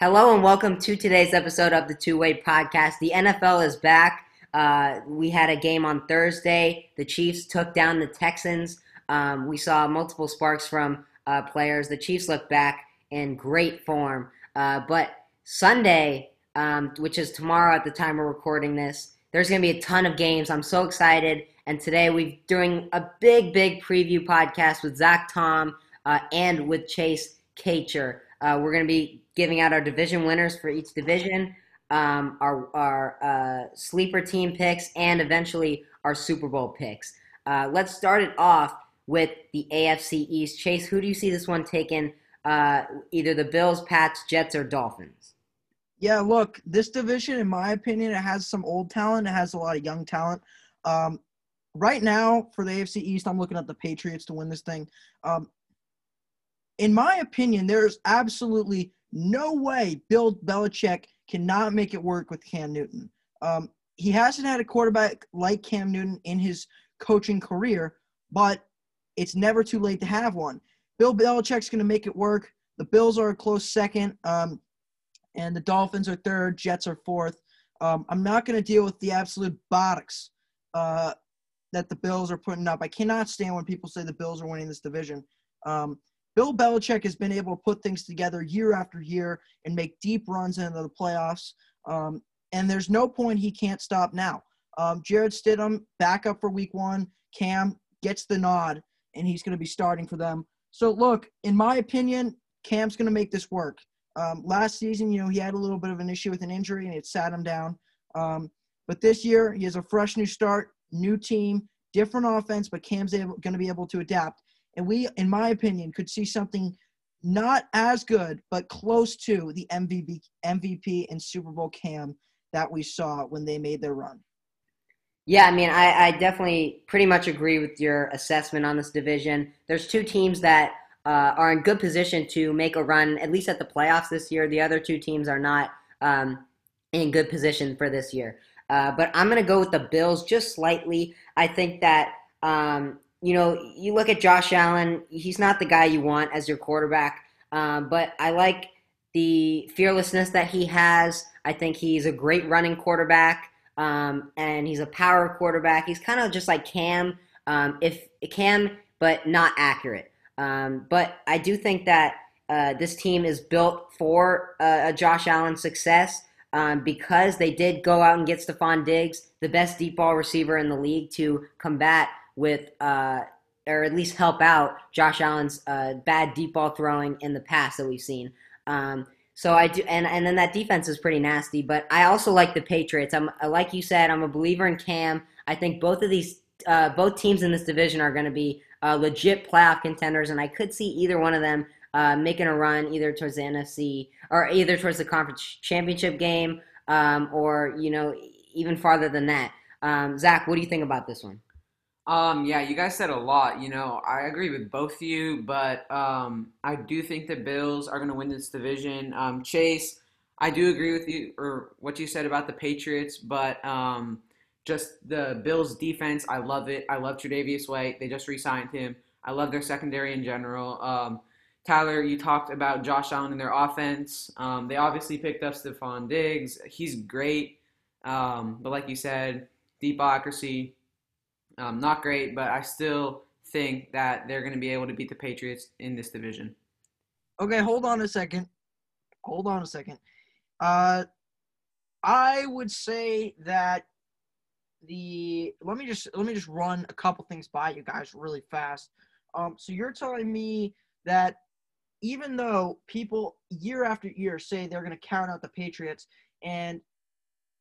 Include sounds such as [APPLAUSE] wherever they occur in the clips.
Hello and welcome to today's episode of the Two Way Podcast. The NFL is back. Uh, we had a game on Thursday. The Chiefs took down the Texans. Um, we saw multiple sparks from uh, players. The Chiefs look back in great form. Uh, but Sunday, um, which is tomorrow at the time we're recording this, there's going to be a ton of games. I'm so excited. And today we're doing a big, big preview podcast with Zach Tom uh, and with Chase Kacher. Uh, we're going to be giving out our division winners for each division, um, our, our uh, sleeper team picks, and eventually our Super Bowl picks. Uh, let's start it off with the AFC East. Chase, who do you see this one taking? Uh, either the Bills, Pats, Jets, or Dolphins? Yeah, look, this division, in my opinion, it has some old talent. It has a lot of young talent. Um, right now, for the AFC East, I'm looking at the Patriots to win this thing. Um, in my opinion, there's absolutely no way Bill Belichick cannot make it work with Cam Newton. Um, he hasn't had a quarterback like Cam Newton in his coaching career, but it's never too late to have one. Bill Belichick's going to make it work. The Bills are a close second, um, and the Dolphins are third. Jets are fourth. Um, I'm not going to deal with the absolute bollocks uh, that the Bills are putting up. I cannot stand when people say the Bills are winning this division. Um, Bill Belichick has been able to put things together year after year and make deep runs into the playoffs. Um, and there's no point he can't stop now. Um, Jarrett Stidham, back up for week one. Cam gets the nod, and he's going to be starting for them. So, look, in my opinion, Cam's going to make this work. Um, last season, you know, he had a little bit of an issue with an injury, and it sat him down. Um, but this year, he has a fresh new start, new team, different offense, but Cam's going to be able to adapt and we, in my opinion, could see something not as good but close to the MVP, MVP and Super Bowl Cam that we saw when they made their run. Yeah, I mean, I, I definitely pretty much agree with your assessment on this division. There's two teams that uh, are in good position to make a run, at least at the playoffs this year. The other two teams are not um, in good position for this year. Uh, but I'm going to go with the Bills just slightly. I think that um, you know, you look at Josh Allen, he's not the guy you want as your quarterback, um, but I like the fearlessness that he has. I think he's a great running quarterback, um, and he's a power quarterback. He's kind of just like Cam, um, if Cam, but not accurate. Um, but I do think that uh, this team is built for uh, a Josh Allen success. Um, because they did go out and get Stefon Diggs, the best deep ball receiver in the league, to combat with, uh, or at least help out Josh Allen's uh, bad deep ball throwing in the past that we've seen. Um, so I do, and, and then that defense is pretty nasty. But I also like the Patriots. I'm like you said, I'm a believer in Cam. I think both of these, uh, both teams in this division are going to be uh, legit playoff contenders, and I could see either one of them uh, making a run either towards the NFC or either towards the conference championship game, um, or you know even farther than that. Um, Zach, what do you think about this one? Um, yeah, you guys said a lot. You know, I agree with both of you, but um, I do think the Bills are going to win this division. Um, Chase, I do agree with you or what you said about the Patriots, but um, just the Bills' defense, I love it. I love Tre'Davious White. They just re-signed him. I love their secondary in general. Um, Tyler, you talked about Josh Allen and their offense. Um, they obviously picked up Stefon Diggs. He's great, um, but like you said, deep accuracy um, not great, but I still think that they're going to be able to beat the Patriots in this division. Okay, hold on a second. Hold on a second. Uh, I would say that the let me just let me just run a couple things by you guys really fast. Um, so you're telling me that even though people year after year say they're going to count out the Patriots, and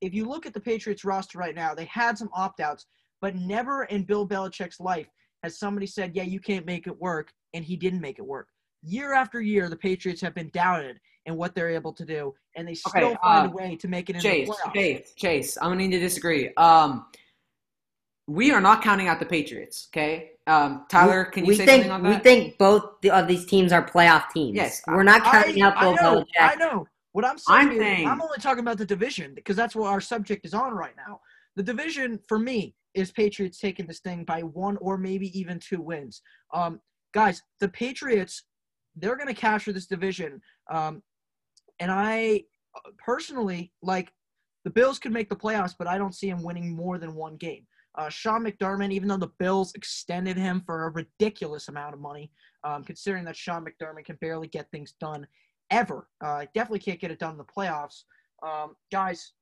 if you look at the Patriots roster right now, they had some opt outs. But never in Bill Belichick's life has somebody said, yeah, you can't make it work, and he didn't make it work. Year after year, the Patriots have been doubted in what they're able to do, and they still okay, find uh, a way to make it in Chase, the playoffs. Chase, Chase, I'm going to need to disagree. Um, we are not counting out the Patriots, okay? Um, Tyler, can you we say think, something on that? We think both of these teams are playoff teams. Yes. We're not counting I, out Bill I know, Belichick. I know. What I'm saying I'm is, saying, I'm only talking about the division because that's what our subject is on right now. The division, for me, is Patriots taking this thing by one or maybe even two wins. Um, guys, the Patriots, they're going to capture this division. Um, and I personally like the Bills could make the playoffs, but I don't see him winning more than one game. Uh, Sean McDermott, even though the Bills extended him for a ridiculous amount of money, um, considering that Sean McDermott can barely get things done ever. Uh, definitely can't get it done in the playoffs. Um, guys,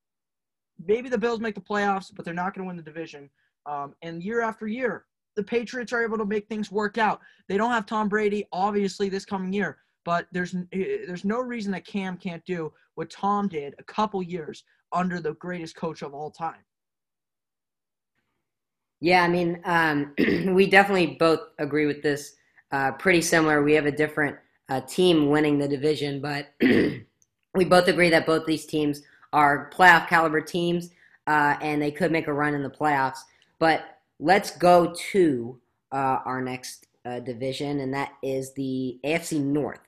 maybe the Bills make the playoffs, but they're not going to win the division. Um, and year after year, the Patriots are able to make things work out. They don't have Tom Brady, obviously, this coming year, but there's eh, there's no reason that Cam can't do what Tom did a couple years under the greatest coach of all time. Yeah, I mean, um, [CLEARS THROAT] we definitely both agree with this. Uh, pretty similar. We have a different uh, team winning the division, but [CLEARS THROAT] we both agree that both these teams are playoff caliber teams, uh, and they could make a run in the playoffs. But let's go to uh, our next uh, division, and that is the AFC North.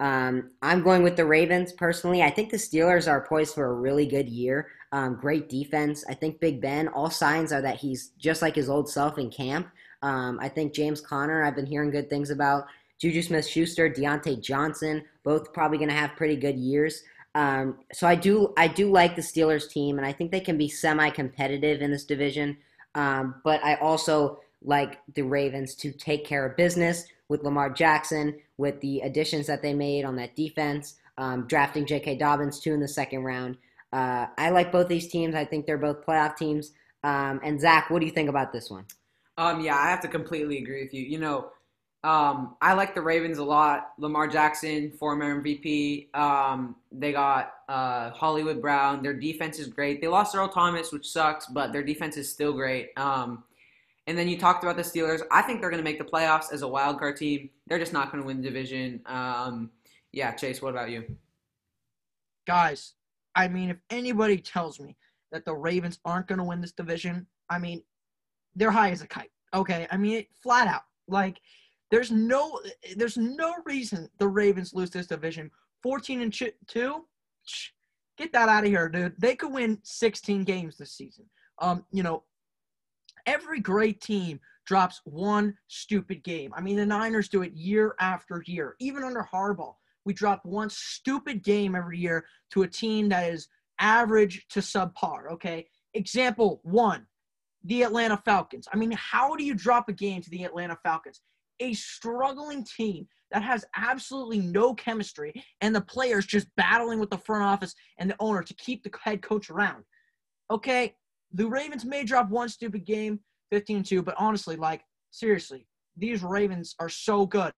Um, I'm going with the Ravens personally. I think the Steelers are poised for a really good year. Um, great defense. I think Big Ben, all signs are that he's just like his old self in camp. Um, I think James Conner, I've been hearing good things about. Juju Smith Schuster, Diontae Johnson, both probably going to have pretty good years. Um, so I do I do like the Steelers team, and I think they can be semi-competitive in this division. Um, but I also like the Ravens to take care of business with Lamar Jackson, with the additions that they made on that defense, um, drafting J.K. Dobbins too in the second round. Uh, I like both these teams. I think they're both playoff teams. Um, and Zach, what do you think about this one? Um, yeah, I have to completely agree with you. You know, um, I like the Ravens a lot. Lamar Jackson, former MVP. Um, they got uh, Hollywood Brown. Their defense is great. They lost Earl Thomas, which sucks, but their defense is still great. Um, and then you talked about the Steelers. I think they're going to make the playoffs as a wild card team. They're just not going to win the division. Um, yeah, Chase, what about you? Guys, I mean, if anybody tells me that the Ravens aren't going to win this division, I mean, they're high as a kite. Okay, I mean, flat out. Like, there's no, there's no reason the Ravens lose this division. 14 and two, get that out of here, dude. They could win 16 games this season. Um, you know, every great team drops one stupid game. I mean, the Niners do it year after year, even under Harbaugh we drop one stupid game every year to a team that is average to subpar. Okay. Example one, the Atlanta Falcons. I mean, how do you drop a game to the Atlanta Falcons? A struggling team that has absolutely no chemistry and the players just battling with the front office and the owner to keep the head coach around. Okay, the Ravens may drop one stupid game, 15 2, but honestly, like, seriously, these Ravens are so good.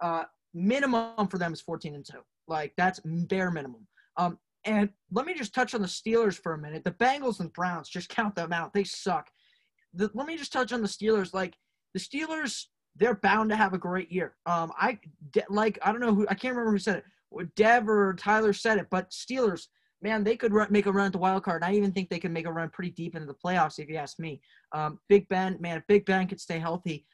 Uh, minimum for them is 14 and 2. Like that's bare minimum. Um, and let me just touch on the Steelers for a minute. The Bengals and Browns, just count them out. They suck. The, let me just touch on the Steelers. Like the Steelers, they're bound to have a great year. Um, I like I don't know who I can't remember who said it. Dev or Tyler said it, but Steelers, man, they could run, make a run at the wild card. And I even think they could make a run pretty deep into the playoffs if you ask me. Um, Big Ben, man, if Big Ben could stay healthy,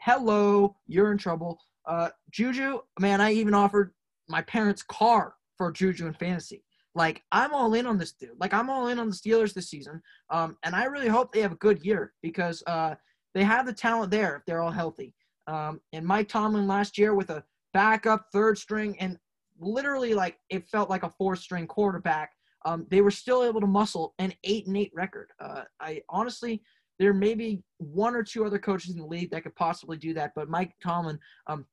hello, you're in trouble. Uh, Juju, man, I even offered my parents' car for Juju in fantasy. Like I'm all in on this dude. Like I'm all in on the Steelers this season. Um, and I really hope they have a good year because uh, they have the talent there if they're all healthy. Um, and Mike Tomlin last year with a backup third string and literally like it felt like a four string quarterback. Um, they were still able to muscle an eight and eight record. Uh, I honestly, there may be one or two other coaches in the league that could possibly do that, but Mike Tomlin um,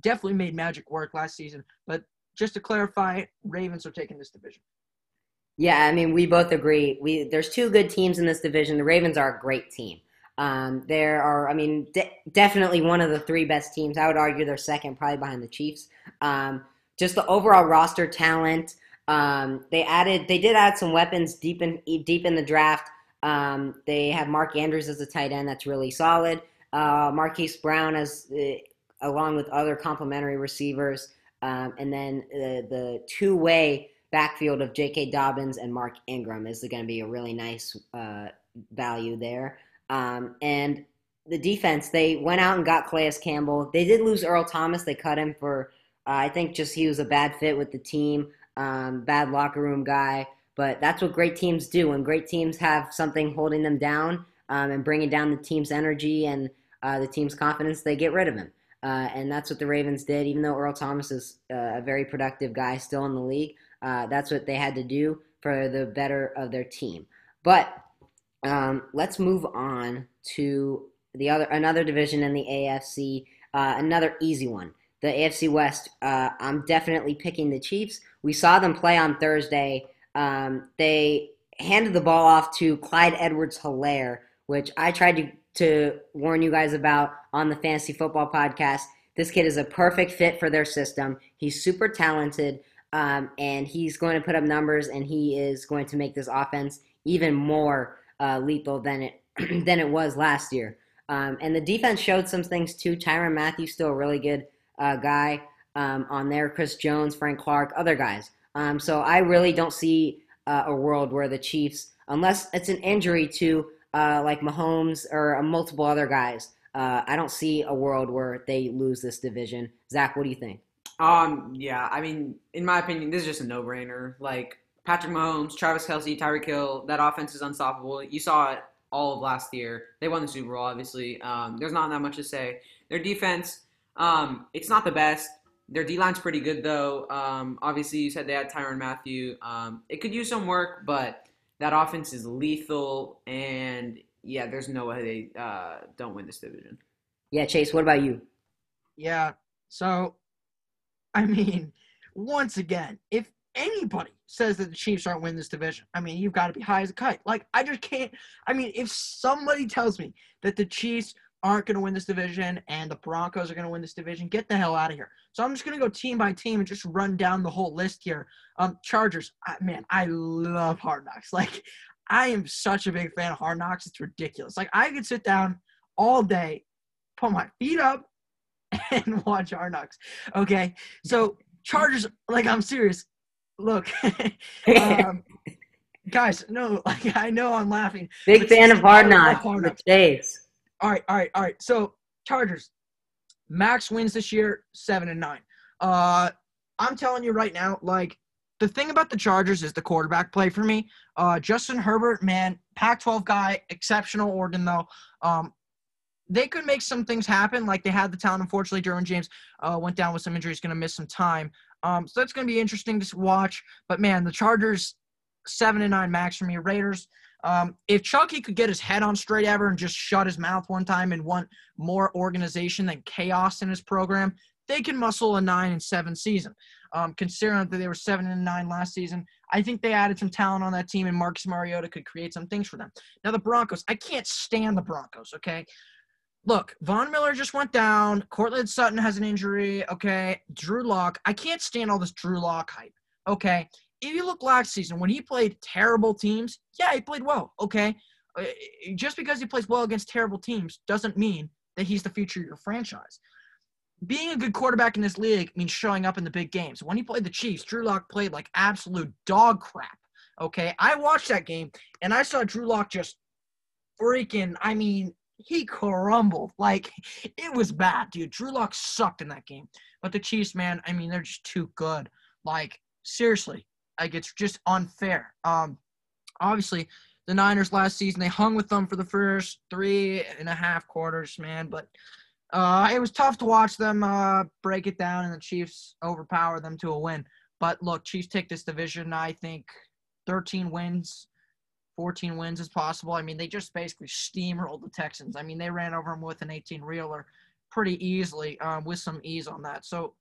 definitely made magic work last season. But just to clarify, Ravens are taking this division. Yeah, I mean, we both agree. We there's two good teams in this division. The Ravens are a great team. Um, there are, I mean, de- definitely one of the three best teams. I would argue they're second, probably behind the Chiefs. Um, just the overall roster talent. Um, they added, they did add some weapons deep in deep in the draft. Um, they have Mark Andrews as a tight end that's really solid. Uh, Marquise Brown as uh, along with other complementary receivers. Um, and then the, the two way backfield of J.K. Dobbins and Mark Ingram is going to be a really nice uh, value there. Um, and the defense, they went out and got Calais Campbell. They did lose Earl Thomas. They cut him for, uh, I think, just he was a bad fit with the team, um, bad locker room guy. But that's what great teams do. When great teams have something holding them down um, and bringing down the team's energy and uh, the team's confidence, they get rid of him. Uh, and that's what the Ravens did. Even though Earl Thomas is uh, a very productive guy still in the league, Uh, that's what they had to do for the better of their team. But um, let's move on to the other another division in the AFC, uh, another easy one. The AFC West. Uh, I'm definitely picking the Chiefs. We saw them play on Thursday. Um, they handed the ball off to Clyde Edwards-Helaire, which I tried to, to warn you guys about on the Fantasy Football Podcast. This kid is a perfect fit for their system. He's super talented, um, and he's going to put up numbers, and he is going to make this offense even more uh, lethal than it [CLEARS THROAT] than it was last year. Um, and the defense showed some things too. Tyrann Mathieu still a really good uh, guy um, on there. Chris Jones, Frank Clark, other guys. Um, so I really don't see uh, a world where the Chiefs, unless it's an injury to uh, like Mahomes or uh, multiple other guys, uh, I don't see a world where they lose this division. Zach, what do you think? Um, yeah, I mean, in my opinion, this is just a no-brainer. Like Patrick Mahomes, Travis Kelce, Tyreek Hill, that offense is unstoppable. You saw it all of last year. They won the Super Bowl, obviously. Um, there's not that much to say. Their defense, um, it's not the best. Their D line's pretty good though. Um, obviously, you said they had Tyrann Mathieu. Um, it could use some work, but that offense is lethal, and yeah, there's no way they uh, don't win this division. Yeah, Chase, what about you? Yeah. So, I mean, once again, if anybody says that the Chiefs aren't winning this division, I mean, you've got to be high as a kite. Like, I just can't. I mean, if somebody tells me that the Chiefs aren't going to win this division and the Broncos are going to win this division, get the hell out of here. So I'm just going to go team by team and just run down the whole list here. Um, Chargers, I, man, I love Hard Knocks. [LAUGHS] Like, I am such a big fan of Hard Knocks. It's ridiculous. Like, I could sit down all day, put my feet up, [LAUGHS] and watch Hard Knocks. Okay, so Chargers, like, I'm serious. Look, [LAUGHS] um, [LAUGHS] guys, no, [LAUGHS] like, I know I'm laughing. Big fan of Hard Knocks. Hard Knocks. Chase. All right, all right, all right. So Chargers, max wins this year, seven and nine. Uh, I'm telling you right now, like the thing about the Chargers is the quarterback play for me. Uh, Justin Herbert, man, Pac-12 guy, exceptional Oregon though. Um, they could make some things happen. Like they had the talent. Unfortunately, Derwin James uh, went down with some injuries, going to miss some time. Um, so that's going to be interesting to watch. But man, the Chargers, seven and nine max for me. Raiders, um, if Chucky could get his head on straight ever and just shut his mouth one time and want more organization than chaos in his program, they can muscle a nine and seven season. Um, considering that they were seven and nine last season, I think they added some talent on that team, and Marcus Mariota could create some things for them. Now the Broncos, I can't stand the Broncos. Okay, look, Von Miller just went down. Courtland Sutton has an injury. Okay, Drew Lock, I can't stand all this Drew Lock hype. Okay, if you look last season when he played terrible teams, yeah, he played well. Okay, uh, just because he plays well against terrible teams doesn't mean that he's the future of your franchise. Being a good quarterback in this league means showing up in the big games. When he played the Chiefs, Drew Lock played like absolute dog crap. Okay, I watched that game and I saw Drew Lock just freaking. I mean, he crumbled. Like it was bad, dude. Drew Lock sucked in that game. But the Chiefs, man, I mean, they're just too good. Like seriously, like it's just unfair. Um, obviously, the Niners last season they hung with them for the first three and a half quarters, man. But uh, it was tough to watch them uh, break it down and the Chiefs overpower them to a win. But look, Chiefs take this division. I think 13 wins, 14 wins as possible. I mean, they just basically steamrolled the Texans. I mean, they ran over them with an 18 reeler pretty easily, um, with some ease on that. So,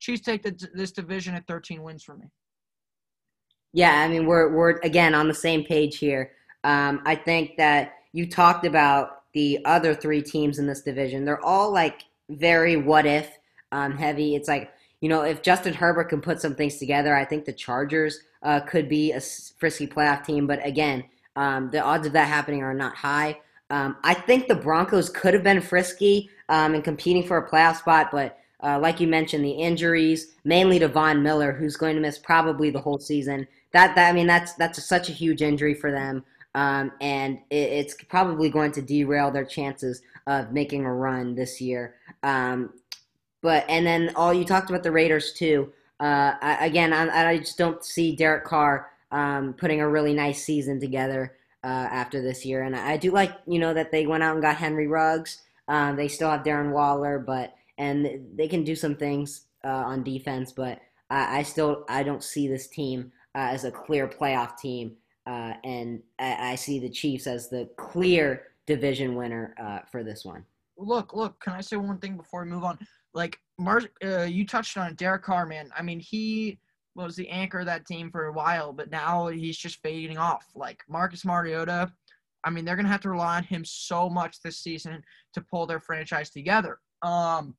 Chiefs take the, this division at 13 wins for me. Yeah, I mean we're we're again on the same page here. Um, I think that you talked about the other three teams in this division. They're all like very what if um, heavy. It's like you know if Justin Herbert can put some things together, I think the Chargers uh, could be a frisky playoff team. But again, um, the odds of that happening are not high. Um, I think the Broncos could have been frisky um, and competing for a playoff spot, but uh, like you mentioned, the injuries, mainly to Von Miller, who's going to miss probably the whole season that, that I mean that's that's a, such a huge injury for them, um, and it, it's probably going to derail their chances of making a run this year. Um, but and then all you talked about the Raiders too. Uh, I, again, I, I, just don't see Derek Carr um, putting a really nice season together uh, after this year, and I, do like you know that they went out and got Henry Ruggs. Um, they still have Darren Waller, but and they can do some things uh, on defense, but I, I still I don't see this team uh, as a clear playoff team, uh, and I, I, see the Chiefs as the clear division winner uh, for this one. Look, look. Can I say one thing before we move on? Like Mark, uh, you touched on Derek Carr, man. I mean, he was the anchor of that team for a while, but now he's just fading off. Like Marcus Mariota, I mean, they're gonna have to rely on him so much this season to pull their franchise together. Um,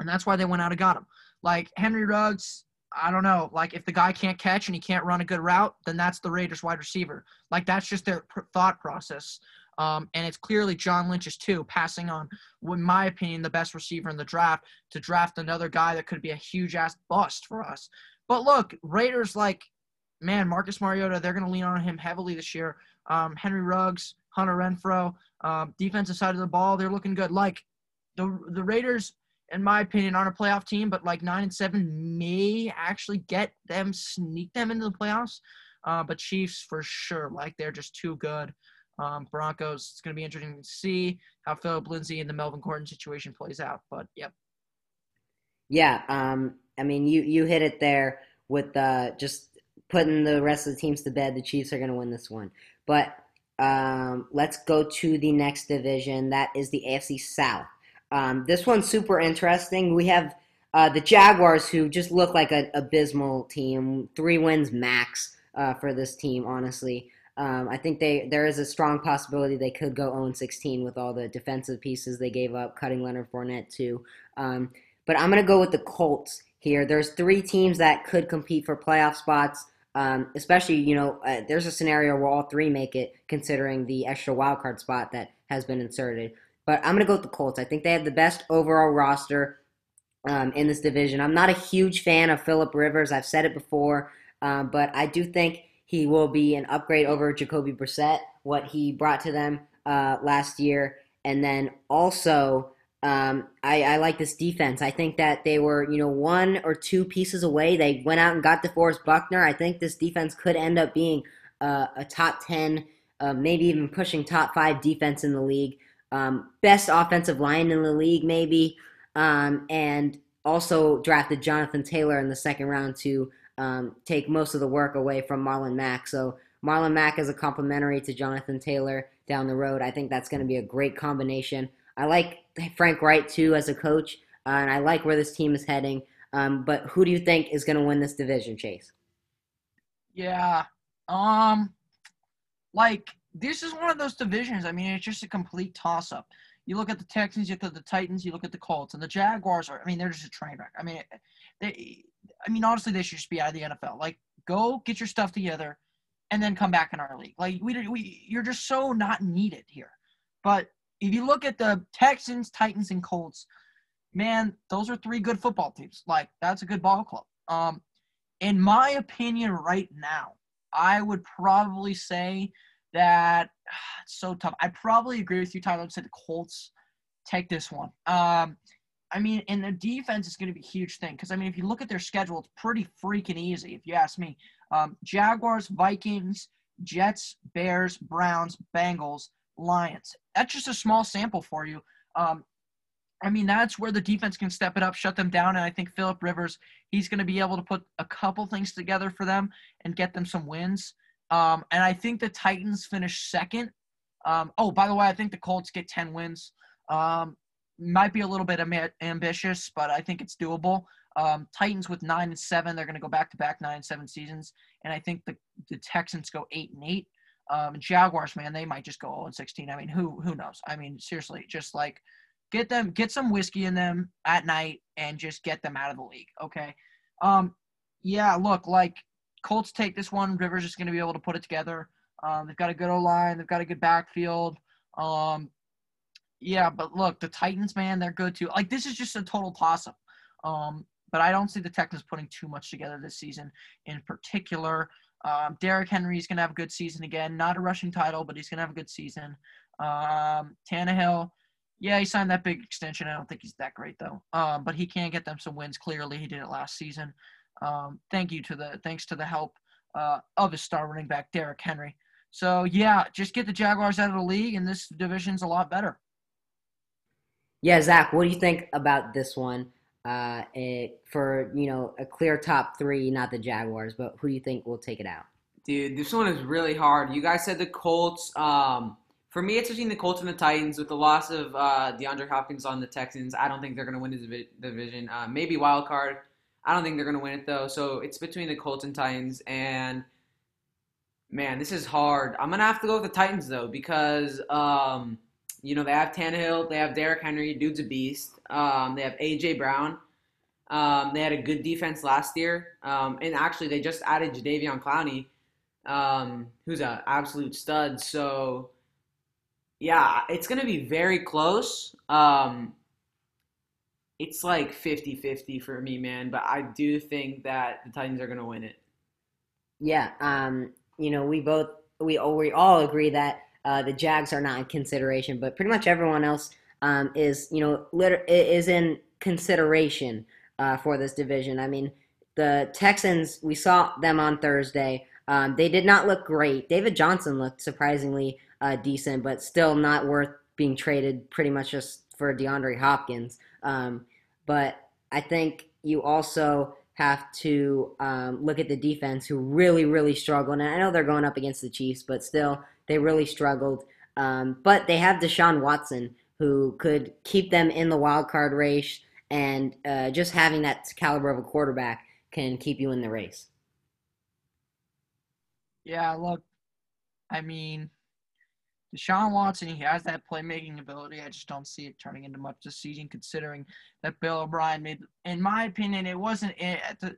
and that's why they went out and got him. Like Henry Ruggs, I don't know. Like if the guy can't catch and he can't run a good route, then that's the Raiders wide receiver. Like that's just their thought process. Um, and it's clearly John Lynch's too, passing on, in my opinion, the best receiver in the draft to draft another guy that could be a huge ass bust for us. But look, Raiders like, man, Marcus Mariota, they're going to lean on him heavily this year. Um, Henry Ruggs, Hunter Renfrow, um, defensive side of the ball, they're looking good. Like the the Raiders, in my opinion, aren't a playoff team, but like nine and seven may actually get them, sneak them into the playoffs. Uh, but Chiefs for sure, like they're just too good. Um, Broncos, it's going to be interesting to see how Philip Lindsay and the Melvin Gordon situation plays out. But yep. Yeah, um, I mean, you you hit it there with uh, just putting the rest of the teams to bed. The Chiefs are going to win this one. But um, let's go to the next division. That is the AFC South. Um, this one's super interesting. We have uh, the Jaguars, who just look like an abysmal team. Three wins max uh, for this team, honestly. Um, I think they there is a strong possibility they could go 0-16 with all the defensive pieces they gave up, cutting Leonard Fournette too. Um, but I'm going to go with the Colts here. There's three teams that could compete for playoff spots. Um, especially, you know, uh, there's a scenario where all three make it, considering the extra wild card spot that has been inserted. But I'm to go with the Colts. I think they have the best overall roster um, in this division. I'm not a huge fan of Philip Rivers. I've said it before, uh, but I do think he will be an upgrade over Jacoby Brissett, what he brought to them uh, last year. And then also, um, I, I, like this defense. I think that they were, you know, one or two pieces away. They went out and got DeForest Buckner. I think this defense could end up being uh, a top 10, uh, maybe even pushing top five defense in the league. Um, best offensive line in the league, maybe. Um, and also drafted Jonathan Taylor in the second round to um, take most of the work away from Marlon Mack. So Marlon Mack is a complimentary to Jonathan Taylor down the road. I think that's going to be a great combination. I like Frank Reich too as a coach, uh, and I like where this team is heading. Um, but who do you think is going to win this division, Chase? Yeah, um, like this is one of those divisions. I mean, it's just a complete toss-up. You look at the Texans, you look at the Titans, you look at the Colts, and the Jaguars are. I mean, they're just a train wreck. I mean, they. I mean, honestly, they should just be out of the NFL. Like, go get your stuff together, and then come back in our league. Like, we, we, you're just so not needed here. But if you look at the Texans, Titans, and Colts, man, those are three good football teams. Like that's a good ball club. Um, in my opinion, right now, I would probably say that [SIGHS] it's so tough. I probably agree with you, Tyler. I'd say the Colts take this one. Um, I mean, and the defense is going to be a huge thing because I mean, if you look at their schedule, it's pretty freaking easy. If you ask me, um, Jaguars, Vikings, Jets, Bears, Browns, Bengals, Lions. That's just a small sample for you. Um, I mean, that's where the defense can step it up, shut them down, and I think Philip Rivers, he's going to be able to put a couple things together for them and get them some wins. Um, and I think the Titans finish second. Um, oh, by the way, I think the Colts get 10 wins. Um, might be a little bit amb- ambitious, but I think it's doable. Um, Titans with nine and seven, they're going to go back to back nine and seven seasons, and I think the the Texans go eight and eight. Um, Jaguars, man, they might just go 0 16. I mean, who who knows? I mean, seriously, just like get them, get some whiskey in them at night, and just get them out of the league. Okay. Um, yeah. Look, like Colts take this one. Rivers is going to be able to put it together. Um, they've got a good O line. They've got a good backfield. Um, yeah, but look, the Titans, man, they're good too. Like this is just a total toss up. Um, but I don't see the Texans putting too much together this season in particular. Um, Derrick Henry is going to have a good season again. Not a rushing title, but he's going to have a good season. Um, Tannehill, yeah, he signed that big extension. I don't think he's that great though. Um, but he can get them some wins. Clearly, he did it last season. Um, thank you to the thanks to the help uh, of his star running back Derrick Henry. So yeah, just get the Jaguars out of the league, and this division's a lot better. Yeah, Zach, what do you think about this one? Uh, it, for you know a clear top three, not the Jaguars, but who do you think will take it out? Dude, this one is really hard. You guys said the Colts. Um, for me, it's between the Colts and the Titans. With the loss of uh, DeAndre Hopkins on the Texans, I don't think they're going to win the division. Uh, maybe wild card. I don't think they're going to win it though. So it's between the Colts and Titans. And man, this is hard. I'm going to have to go with the Titans though because um, you know they have Tannehill, they have Derrick Henry, dude's a beast. Um, they have AJ Brown. Um, they had a good defense last year, um, and actually they just added Jadeveon Clowney, um, who's an absolute stud. So yeah, it's to be very close. Um, it's like 50 50 for me, man. But I do think that the Titans are to win it. Yeah. Um, you know, we both, we, we all agree that uh, the Jags are not in consideration, but pretty much everyone else um, is, you know, liter- is in consideration uh, for this division. I mean, the Texans, we saw them on Thursday. Um, they did not look great. David Johnson looked surprisingly uh, decent, but still not worth being traded pretty much just for DeAndre Hopkins. Um, but I think you also have to um, look at the defense, who really, really struggled. And I know they're going up against the Chiefs, but still, they really struggled. Um, but they have Deshaun Watson, who could keep them in the wild card race, and uh, just having that caliber of a quarterback can keep you in the race. Yeah, look, I mean, Deshaun Watson, he has that playmaking ability. I just don't see it turning into much this season, considering that Bill O'Brien made, in my opinion, it wasn't at the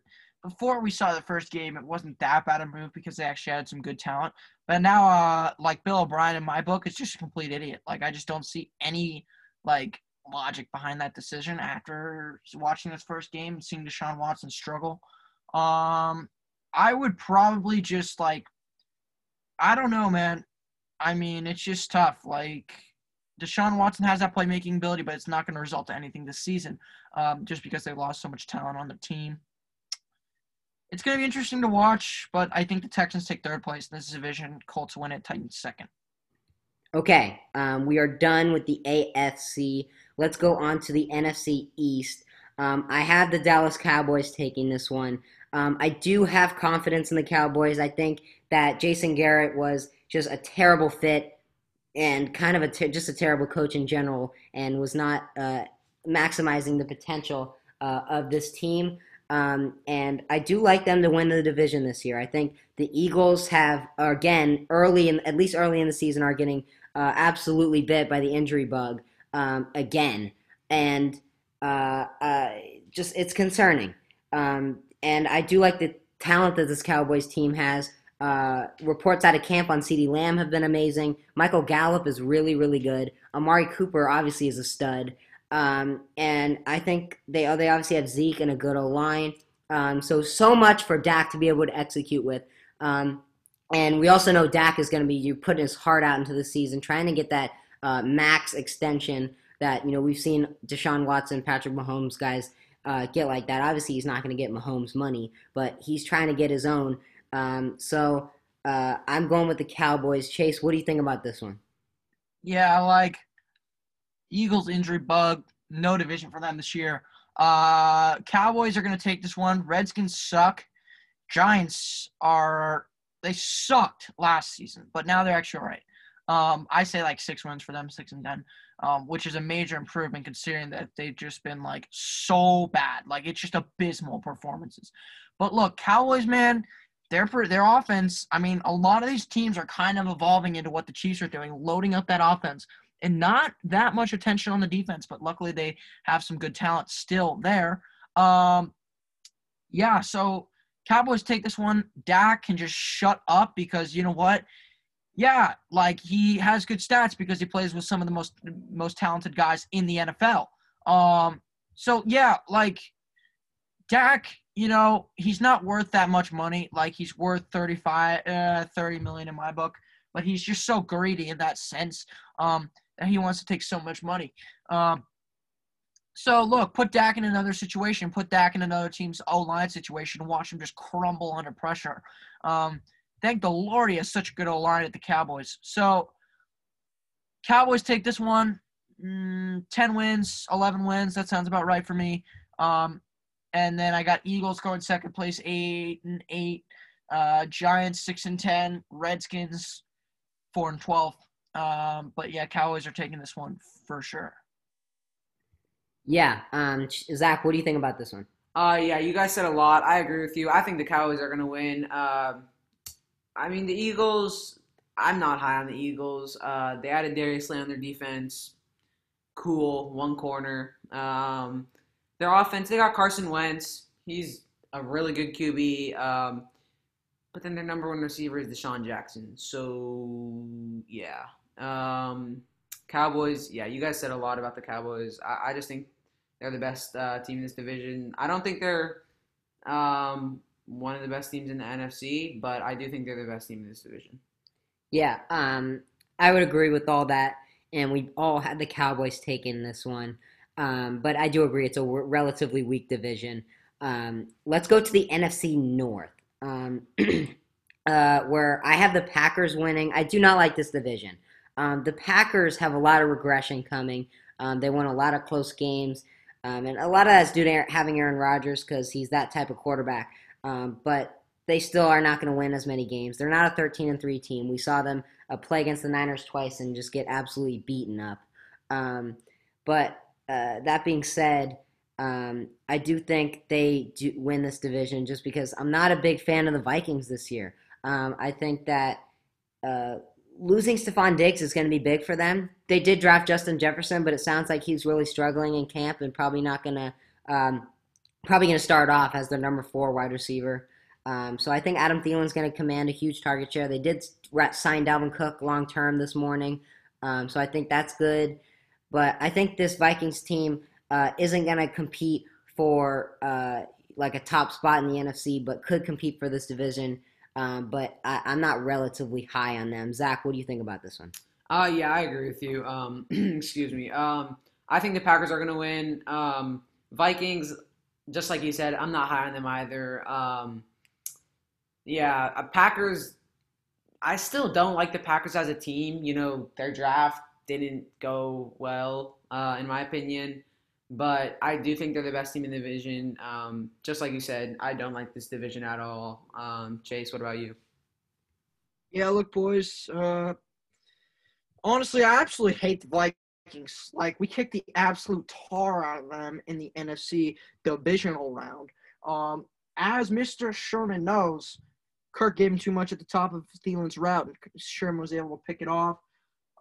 before we saw the first game, it wasn't that bad a move because they actually had some good talent. But now, uh, like Bill O'Brien in my book, is just a complete idiot. Like I just don't see any like logic behind that decision after watching this first game and seeing Deshaun Watson struggle. Um, I would probably just like, I don't know, man. I mean, it's just tough. Like, Deshaun Watson has that playmaking ability, but it's not going to result to anything this season um, just because they lost so much talent on the team. It's going to be interesting to watch, but I think the Texans take third place in this division. Colts win it, Titans second. Okay, um, we are done with the AFC. Let's go on to the NFC East. Um, I have the Dallas Cowboys taking this one. Um, I do have confidence in the Cowboys. I think that Jason Garrett was just a terrible fit and kind of a ter- just a terrible coach in general, and was not uh, maximizing the potential uh, of this team. Um, and I do like them to win the division this year. I think the Eagles have again early in at least early in the season are getting uh, absolutely bit by the injury bug um, again, and uh, uh, just it's concerning. Um, and I do like the talent that this Cowboys team has. Uh, reports out of camp on CeeDee Lamb have been amazing. Michael Gallup is really, really good. Amari Cooper obviously is a stud. Um, and I think they they obviously have Zeke and a good O line. Um, so so much for Dak to be able to execute with. Um, and we also know Dak is going to be you putting his heart out into the season, trying to get that uh, max extension that you know we've seen Deshaun Watson, Patrick Mahomes guys uh, get like that. Obviously, he's not going to get Mahomes money, but he's trying to get his own. Um, so uh, I'm going with the Cowboys. Chase, what do you think about this one? Yeah, I like Eagles injury bug, no division for them this year. Uh, Cowboys are going to take this one. Redskins suck. Giants are they sucked last season, but now they're actually all right. Um, I say like six wins for them, six and ten, um, which is a major improvement considering that they've just been like so bad. Like it's just abysmal performances. But look, Cowboys, man, their their offense. I mean, a lot of these teams are kind of evolving into what the Chiefs are doing, loading up that offense, and not that much attention on the defense. But luckily, they have some good talent still there. Um, yeah, so Cowboys take this one. Dak can just shut up because you know what? Yeah, like he has good stats because he plays with some of the most most talented guys in the NFL. Um, so yeah, like Dak, you know, he's not worth that much money. Like he's worth 35 uh, 30 million in my book, but he's just so greedy in that sense um, that he wants to take so much money. Um, so look, put Dak in another situation, put Dak in another team's O line situation, watch him just crumble under pressure. Um, thank the Lord he has such a good O line at the Cowboys. So Cowboys take this one, mm, ten wins, eleven wins. That sounds about right for me. Um, and then I got Eagles going second place, eight and eight. Uh, Giants six and ten. Redskins four and twelve. Um, but yeah, Cowboys are taking this one for sure. Yeah. Um, Zach, what do you think about this one? Uh, yeah, you guys said a lot. I agree with you. I think the Cowboys are going to win. Uh, I mean, the Eagles. I'm not high on the Eagles. Uh, they added Darius Slay on their defense. Cool, one corner. Um, their offense. They got Carson Wentz. He's a really good QB. Um, but then their number one receiver is DeSean Jackson. So yeah. Um, Cowboys. Yeah, you guys said a lot about the Cowboys. I, I just think they're the best uh, team in this division. I don't think they're um, one of the best teams in the NFC, but I do think they're the best team in this division. Yeah, um, I would agree with all that, and we all had the Cowboys taking this one. Um, but I do agree it's a w- relatively weak division. Um, let's go to the NFC North, um, [CLEARS THROAT] uh, where I have the Packers winning. I do not like this division. Um, the Packers have a lot of regression coming. Um, they won a lot of close games. Um, and a lot of that's due to having Aaron Rodgers because he's that type of quarterback. Um, but they still are not going to win as many games. They're not a 13 and 3 team. We saw them uh, play against the Niners twice and just get absolutely beaten up. Um, but uh, that being said, um, I do think they do win this division just because I'm not a big fan of the Vikings this year. I think that uh, losing Stefon Diggs is going to be big for them. They did draft Justin Jefferson, but it sounds like he's really struggling in camp and probably not going to um, probably going to start off as their number four wide receiver. Um, so I think Adam Thielen's going to command a huge target share. They did sign Dalvin Cook long term this morning, um, so I think that's good. But I think this Vikings team uh, isn't going to compete for uh, like a top spot in the NFC, but could compete for this division. Um, but I, am not relatively high on them. Zach, what do you think about this one? Uh, yeah, I agree with you. Um, [CLEARS THROAT] excuse me. Um, I think the Packers are going to win. Um, Vikings, just like you said, I'm not high on them either. Um, yeah, uh, Packers. I still don't like the Packers as a team. You know, their draft didn't go well, uh, in my opinion. But I do think they're the best team in the division. Um, just like you said, I don't like this division at all. Um, Chase, what about you? Yeah, look, boys. Uh, honestly, I absolutely hate the Vikings. Like, we kicked the absolute tar out of them in the NFC divisional round. Um, as Mr. Sherman knows, Kirk gave him too much at the top of Thielen's route, and Sherman was able to pick it off.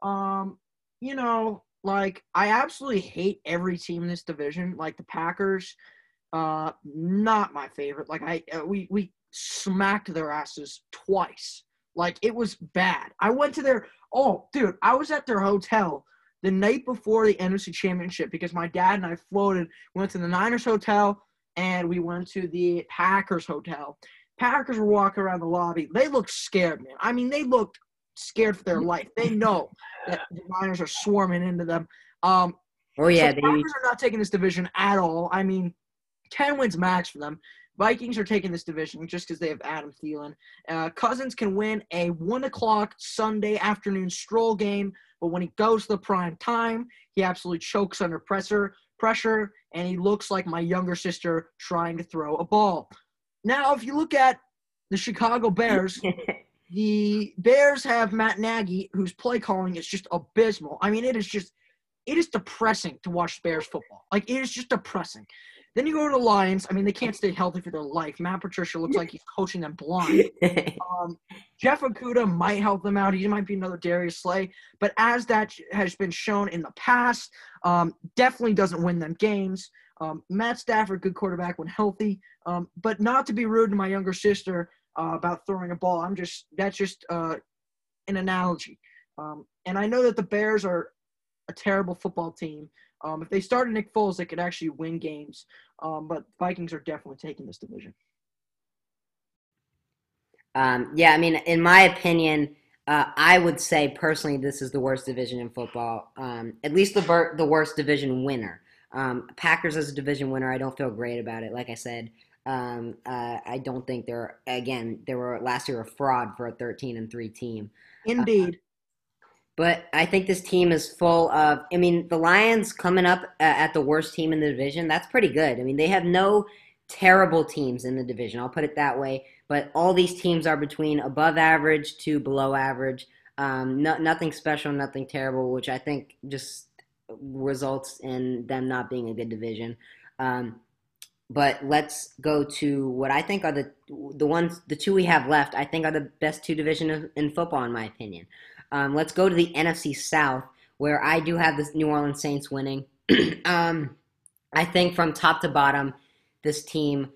Um, you know, like I absolutely hate every team in this division. Like the Packers, uh, not my favorite. Like I, uh, we we smacked their asses twice. Like it was bad. I went to their oh, dude, I was at their hotel the night before the NFC Championship because my dad and I floated. Went to the Niners hotel and we went to the Packers hotel. Packers were walking around the lobby. They looked scared, man. I mean, they looked scared for their life. They know that the Niners are swarming into them. Um, oh yeah, so the Packers are not taking this division at all. I mean, ten wins max for them. Vikings are taking this division just because they have Adam Thielen. Uh, Cousins can win a one o'clock Sunday afternoon stroll game, but when he goes to the prime time, he absolutely chokes under pressure, pressure, and he looks like my younger sister trying to throw a ball. Now, if you look at the Chicago Bears, [LAUGHS] the Bears have Matt Nagy, whose play calling is just abysmal. I mean, it is just it is depressing to watch Bears football. Like it is just depressing. Then you go to the Lions. I mean, they can't stay healthy for their life. Matt Patricia looks like he's coaching them blind. [LAUGHS] Um, Jeff Okudah might help them out. He might be another Darius Slay. But as that has been shown in the past, um, definitely doesn't win them games. Um, Matt Stafford, good quarterback when healthy. Um, but not to be rude to my younger sister, uh, about throwing a ball. I'm just that's just uh, an analogy. Um, and I know that the Bears are a terrible football team. Um, if they started Nick Foles, they could actually win games. Um, but Vikings are definitely taking this division. Um, yeah, I mean, in my opinion, uh, I would say personally this is the worst division in football. Um, at least the ber- the worst division winner. Um, Packers as a division winner, I don't feel great about it. Like I said, um, uh, I don't think there are, again there were last year a fraud for a 13 and three team. Indeed. Uh, But I think this team is full of. I mean, the Lions coming up at the worst team in the division. That's pretty good. I mean, they have no terrible teams in the division. I'll put it that way. But all these teams are between above average to below average. Um, no, nothing special, nothing terrible, which I think just results in them not being a good division. Um, but let's go to what I think are the the ones the two we have left. I think are the best two divisions in football, in my opinion. Um, let's go to the NFC South, where I do have the New Orleans Saints winning. [CLEARS THROAT] um, I think from top to bottom, this team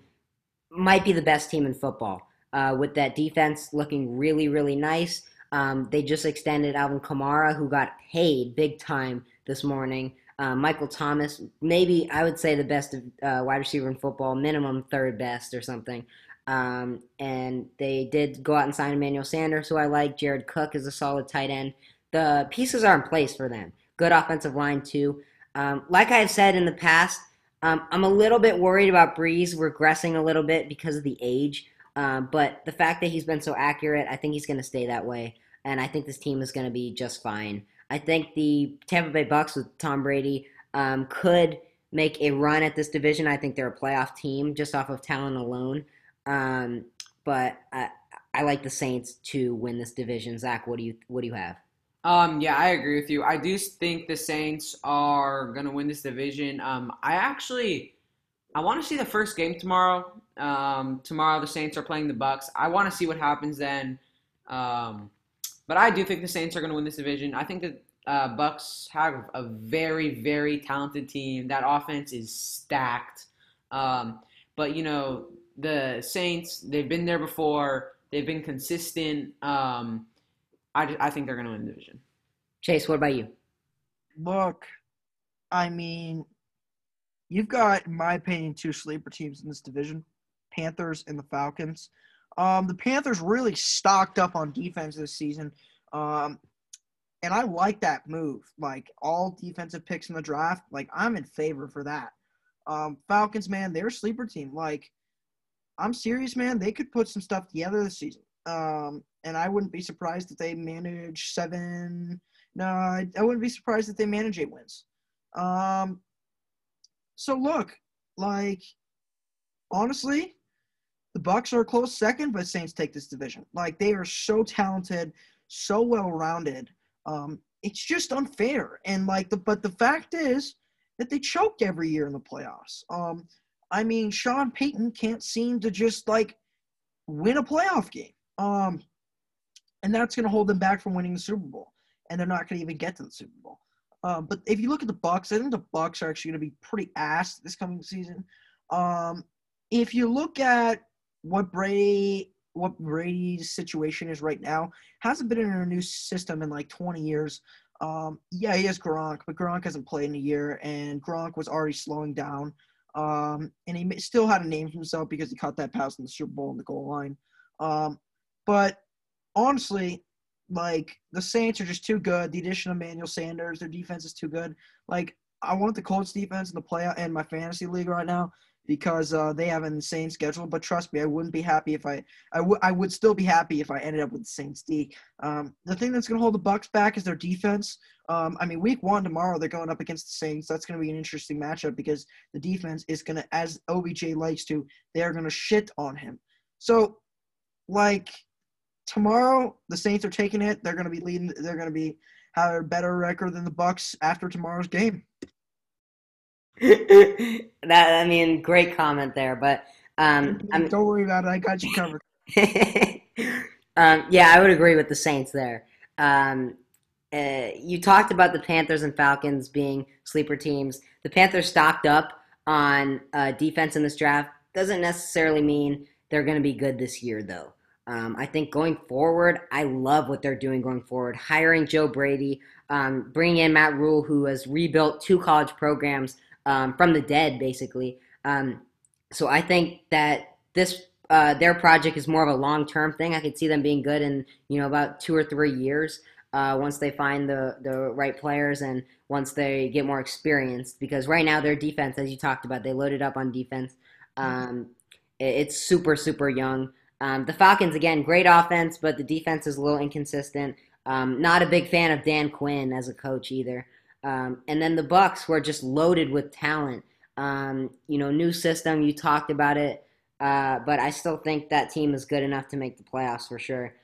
might be the best team in football. Uh, with that defense looking really, really nice. Um, they just extended Alvin Kamara, who got paid big time this morning. Uh, Michael Thomas, maybe I would say the best uh, wide receiver in football, minimum third best or something. Um, and they did go out and sign Emmanuel Sanders, who I like. Jared Cook is a solid tight end. The pieces are in place for them. Good offensive line, too. Um, like I've said in the past, um, I'm a little bit worried about Brees regressing a little bit because of the age. Um, but the fact that he's been so accurate, I think he's going to stay that way. And I think this team is going to be just fine. I think the Tampa Bay Bucks with Tom Brady um, could make a run at this division. I think they're a playoff team just off of talent alone. Um, but I, I like the Saints to win this division. Zach, what do you what do you have? Um, yeah, I agree with you. I do think the Saints are gonna win this division. Um, I actually I want to see the first game tomorrow. Um, tomorrow the Saints are playing the Bucks. I want to see what happens then. Um, but I do think the Saints are going to win this division. I think that uh, Bucks have a very, very talented team. That offense is stacked. Um, but you know, the Saints, they've been there before. They've been consistent. Um, I, I think they're going to win the division. Chase, what about you? Look, I mean, you've got, in my opinion, two sleeper teams in this division Panthers and the Falcons. Um, the Panthers really stocked up on defense this season. Um, and I like that move. Like all defensive picks in the draft, like I'm in favor for that. Um, Falcons, man, they're a sleeper team. Like, I'm serious, man. They could put some stuff together this season. Um, and I wouldn't be surprised if they manage seven. No, I, I wouldn't be surprised if they manage eight wins. Um, so look, like, honestly, the Bucks are a close second, but Saints take this division. Like they are so talented, so well rounded. Um, it's just unfair. And like the but the fact is that they choke every year in the playoffs. Um, I mean, Sean Payton can't seem to just like win a playoff game. Um, and that's going to hold them back from winning the Super Bowl. And they're not going to even get to the Super Bowl. Um, but if you look at the Bucks, I think the Bucks are actually going to be pretty ass this coming season. Um, if you look at what Brady what Brady's situation is right now hasn't been in a new system in like 20 years. Um, yeah, he has Gronk, but Gronk hasn't played in a year, and Gronk was already slowing down. Um, and he still had a name for himself because he caught that pass in the Super Bowl in the goal line. Um, but honestly, like the Saints are just too good. The addition of Manuel Sanders, their defense is too good. Like I want the Colts defense in the play in my fantasy league right now because uh, they have an insane schedule. But trust me, I wouldn't be happy if I I, w- I would still be happy if I ended up with the Saints D. Um, the thing that's going to hold the Bucks back is their defense. Um, I mean, week one tomorrow they're going up against the Saints. That's going to be an interesting matchup because the defense is going to, as OBJ likes to, they're going to shit on him. So, like tomorrow, the Saints are taking it. They're going to be leading. They're going to be have a better record than the Bucks after tomorrow's game. [LAUGHS] that I mean, great comment there, but um, I don't worry about it. I got you covered. [LAUGHS] um, yeah, I would agree with the Saints there. Um, uh, you talked about the Panthers and Falcons being sleeper teams. The Panthers stocked up on uh, defense in this draft. Doesn't necessarily mean they're going to be good this year, though. Um, I think going forward, I love what they're doing going forward. Hiring Joe Brady, um, bringing in Matt Rhule, who has rebuilt two college programs um, from the dead, basically. Um, so I think that this uh, their project is more of a long term thing. I could see them being good in you know about two or three years uh, once they find the the right players and once they get more experienced. Because right now their defense, as you talked about, they loaded up on defense. Um, it's super super young. Um, the Falcons again, great offense, but the defense is a little inconsistent. Um, not a big fan of Dan Quinn as a coach either. Um, and then the Bucks were just loaded with talent. Um, you know, new system. You talked about it, uh, but I still think that team is good enough to make the playoffs for sure.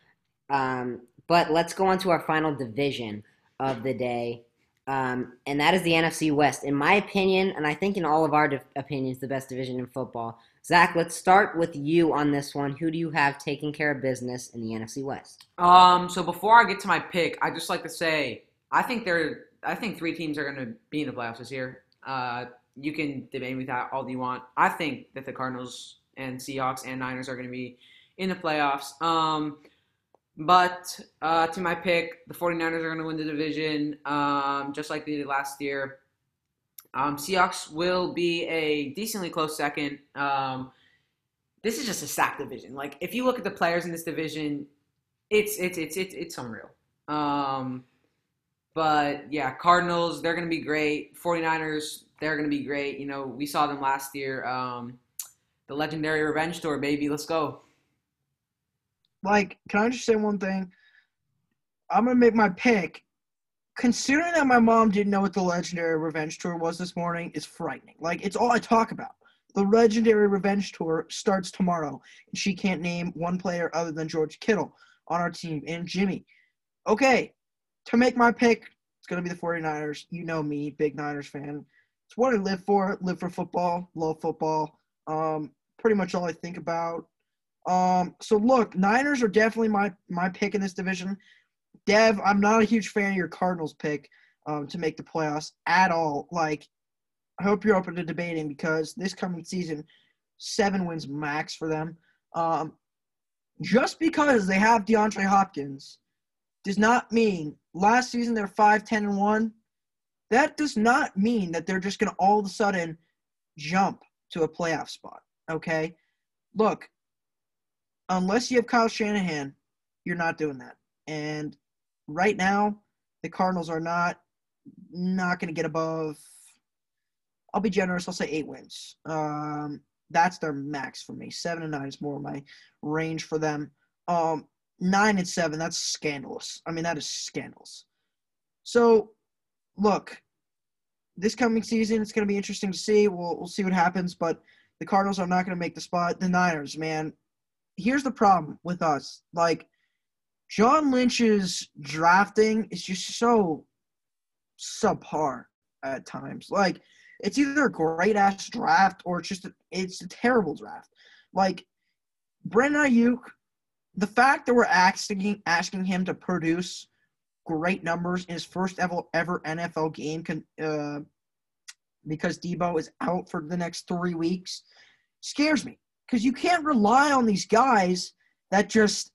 Um, but let's go on to our final division of the day, um, and that is the NFC West. In my opinion, and I think in all of our opinions, the best division in football. Zach, let's start with you on this one. Who do you have taking care of business in the NFC West? Um, so before I get to my pick, I just like to say I think there, I think three teams are going to be in the playoffs this year. Uh, you can debate me that all you want. I think that the Cardinals and Seahawks and Niners are going to be in the playoffs. Um, but uh, to my pick, the 49ers are going to win the division, um, just like they did last year. Um, Seahawks will be a decently close second. Um, this is just a stacked division. Like if you look at the players in this division, it's it's it's it's it's unreal. But yeah, Cardinals, they're going to be great. 49ers, they're going to be great. You know, we saw them last year. Um, the legendary revenge tour, baby. Let's go. Like, can I just say one thing? I'm going to make my pick considering that my mom didn't know what the legendary revenge tour was this morning is frightening like it's all i talk about the legendary revenge tour starts tomorrow and she can't name one player other than george kittle on our team and jimmy okay to make my pick it's going to be the 49ers you know me big niners fan. It's what i live for. Live for football love football. Um, pretty much all i think about. Um, so look niners are definitely my my pick in this division. Dev, I'm not a huge fan of your Cardinals pick um, to make the playoffs at all. Like, I hope you're open to debating because this coming season, seven wins max for them. Um, just because they have DeAndre Hopkins does not mean last season they're 5 10 and 1. That does not mean that they're just going to all of a sudden jump to a playoff spot. Okay? Look, unless you have Kyle Shanahan, you're not doing that. And right now, the Cardinals are not not going to get above. I'll be generous. I'll say eight wins. Um, that's their max for me. Seven and nine is more my range for them. Um, nine and seven, that's scandalous. I mean, that is scandalous. So, look, this coming season, it's going to be interesting to see. We'll we'll see what happens, but the Cardinals are not going to make the spot. The Niners, man. Here's the problem with us. Like, John Lynch's drafting is just so subpar at times. Like it's either a great ass draft or it's just a, it's a terrible draft. Like Brandon Aiyuk, the fact that we're asking asking him to produce great numbers in his first ever ever NFL game can uh, because Debo is out for the next three weeks scares me because you can't rely on these guys that just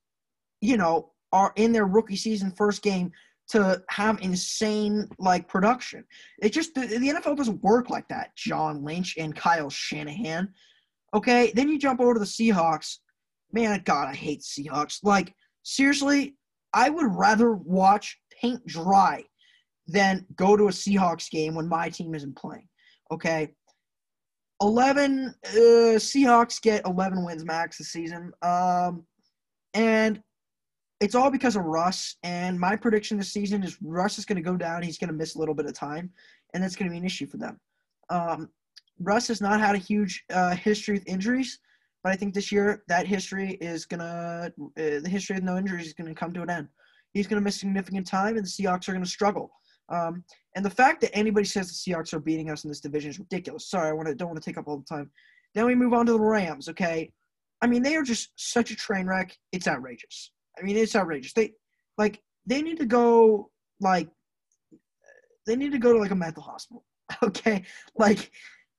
you know are in their rookie season first game to have insane like production. It just the, the, NFL doesn't work like that. John Lynch and Kyle Shanahan. Okay, then you jump over to the Seahawks. Man, God, I hate Seahawks. Like seriously, I would rather watch paint dry than go to a Seahawks game when my team isn't playing. Okay. 11 uh, Seahawks get 11 wins max this season. Um, and it's all because of Russ. And my prediction this season is Russ is going to go down. He's going to miss a little bit of time, and that's going to be an issue for them. Um, Russ has not had a huge uh, history with injuries, but I think this year that history is to uh, the history of no injuries is to come to an end. He's to miss significant time, and the Seahawks are to struggle. Um, and the fact that anybody says the Seahawks are beating us in this division is ridiculous. Sorry, I want to don't want to take up all the time. Then we move on to the Rams. Okay, I mean they are just such a train wreck. It's outrageous. I mean, it's outrageous. They like they need to go like they need to go to like a mental hospital. [LAUGHS] Okay, like,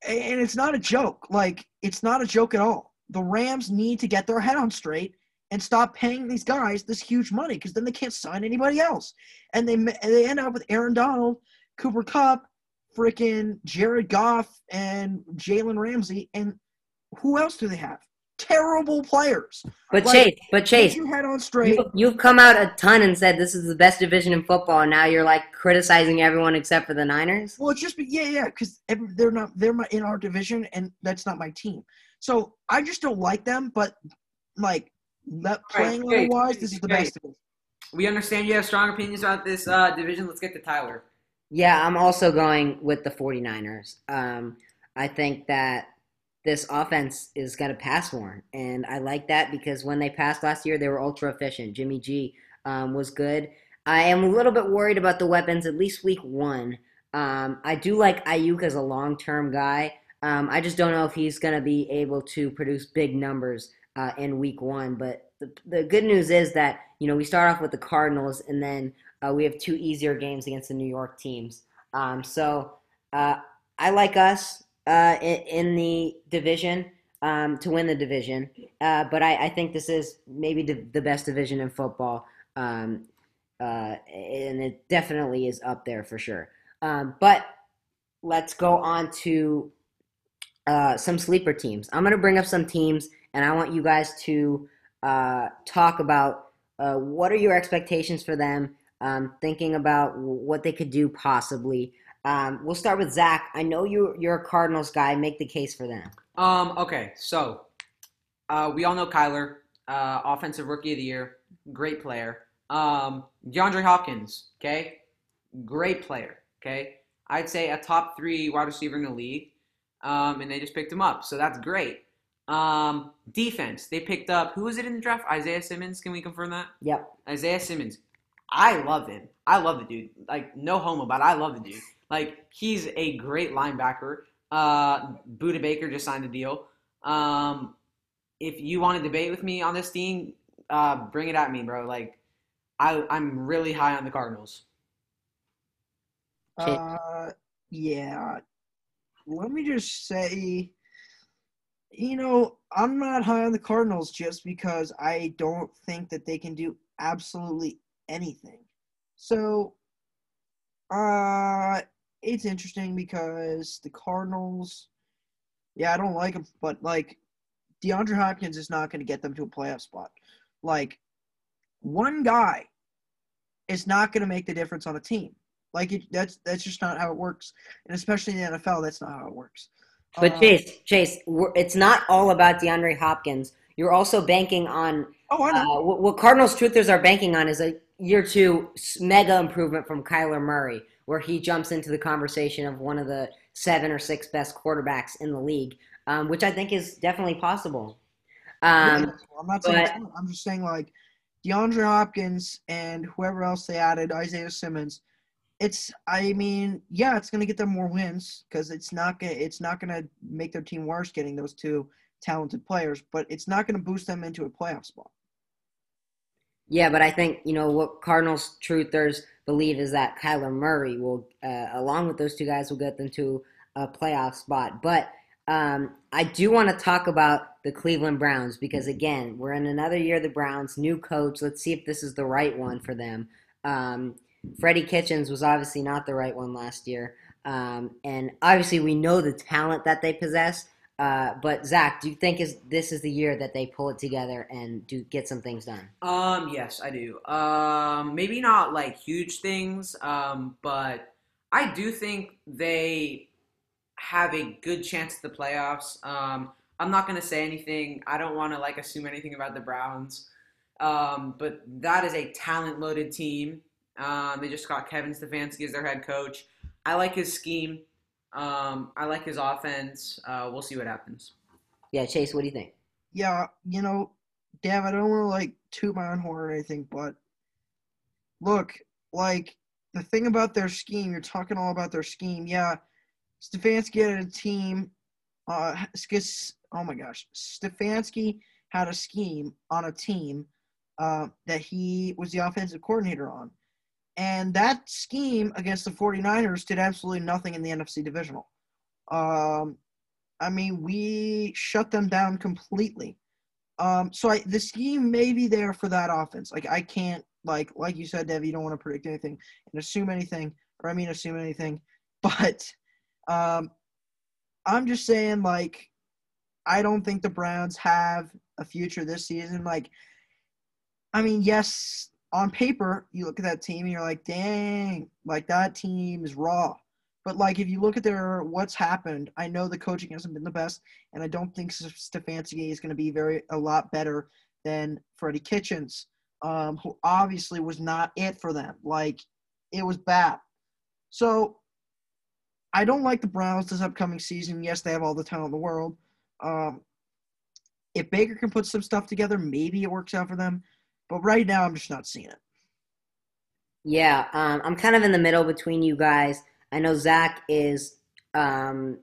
and it's not a joke. Like, it's not a joke at all. The Rams need to get their head on straight and stop paying these guys this huge money because then they can't sign anybody else, and they they end up with Aaron Donald, Cooper Kupp, freaking Jared Goff, and Jalen Ramsey, and who else do they have? terrible players. But like, Chase, but Chase, you head on straight. You, you've come out a ton and said this is the best division in football, and now you're like criticizing everyone except for the Niners. Well, it's just yeah, yeah, because they're not they're in our division, and that's not my team. So I just don't like them. But like that, playing right, otherwise, this is the best. we understand you have strong opinions about this uh, division. Let's get to Tyler. Yeah, I'm also going with the 49ers. Um, I think that this offense is going to pass more. And I like that because when they passed last year, they were ultra efficient. Jimmy G um, was good. I am a little bit worried about the weapons, at least week one. Um, I do like Aiyuk as a long term guy. Um, I just don't know if he's going to be able to produce big numbers uh, in week one. But the, the good news is that, you know, we start off with the Cardinals and then uh, we have two easier games against the New York teams. Um, so uh, I like us uh, in, in, the division um, to win the division, uh, but I, I, think this is maybe the, the best division in football, um, uh, and it definitely is up there for sure. Um, but let's go on to uh, some sleeper teams. I'm going to bring up some teams, and I want you guys to talk about what are your expectations for them um, thinking about what they could do possibly. Um, we'll start with Zach. I know you you're a Cardinals guy. Make the case for them. Um. Okay. So, uh, we all know Kyler, uh, offensive rookie of the year, great player. Um, DeAndre Hopkins. Okay, great player. Okay, I'd say a top three wide receiver in the league. Um, and they just picked him up, so that's great. Um, defense. They picked up who was it in the draft? Isaiah Simmons. Can we confirm that? Yep. Isaiah Simmons. I love him. I love the dude. Like no homo, but I love the dude. Like he's a great linebacker. Uh, Budda Baker just signed a deal. Um, if you want to debate with me on this team, uh, bring it at me, bro. Like I, I'm really high on the Cardinals. Uh, yeah. Let me just say, you know, I'm not high on the Cardinals just because I don't think that they can do absolutely anything. So, uh, it's interesting because the Cardinals, yeah, I don't like them, but like DeAndre Hopkins is not going to get them to a playoff spot. Like, one guy is not going to make the difference on a team. Like it, that's that's just not how it works, and especially in the NFL, that's not how it works. But uh, Chase, Chase, it's not all about DeAndre Hopkins. You're also banking on. Oh, I know. Uh, what Cardinals truthers are banking on is a year two mega improvement from Kyler Murray, where he jumps into the conversation of one of the seven or six best quarterbacks in the league, um, which I think is definitely possible. Um, yeah, I'm not saying but, I'm just saying like DeAndre Hopkins and whoever else they added, Isaiah Simmons. It's I mean, yeah, it's gonna get them more wins because it's not gonna it's not gonna make their team worse getting those two talented players, but it's not gonna boost them into a playoff spot. Yeah, but I think you know what Cardinals truthers believe is that Kyler Murray will, uh, along with those two guys, will get them to a playoff spot. But um, I do want to talk about the Cleveland Browns because again, we're in another year of the Browns, new coach. Let's see if this is the right one for them. Um, Freddie Kitchens was obviously not the right one last year, um, and obviously we know the talent that they possess. Uh, but Zach, do you think is this is the year that they pull it together and do get some things done? Um, yes, I do. Um, maybe not like huge things, um, but I do think they have a good chance at the playoffs. Um, I'm not gonna say anything. I don't want to like assume anything about the Browns. Um, but that is a talent-loaded team. Um, they just got Kevin Stefanski as their head coach. I like his scheme. Um, I like his offense. Uh, we'll see what happens. Yeah, Chase, what do you think? Yeah, you know, Dav, I don't want to like toot my own horn or anything, but look, like the thing about their scheme, you're talking all about their scheme. Yeah, Stefanski had a team. Uh, oh my gosh, Stefanski had a scheme on a team uh, that he was the offensive coordinator on. And that scheme against the 49ers did absolutely nothing in the NFC divisional. Um, I mean, we shut them down completely. Um, so I, the scheme may be there for that offense. Like I can't, like like you said, Dev, you don't want to predict anything and assume anything, or I mean assume anything. [LAUGHS] But um, I'm just saying, like, I don't think the Browns have a future this season. Like, I mean, yes, on paper, you look at that team and you're like, dang, like that team is raw. But like if you look at their what's happened, I know the coaching hasn't been the best, and I don't think Stefanski is going to be very a lot better than Freddie Kitchens. um, who obviously was not it for them. Like it was bad. So I don't like the Browns this upcoming season. Yes, they have all the talent in the world. Um, if Baker can put some stuff together, maybe it works out for them. But right now, I'm just not seeing it. Yeah, um, I'm kind of in the middle between you guys. I know Zach is um,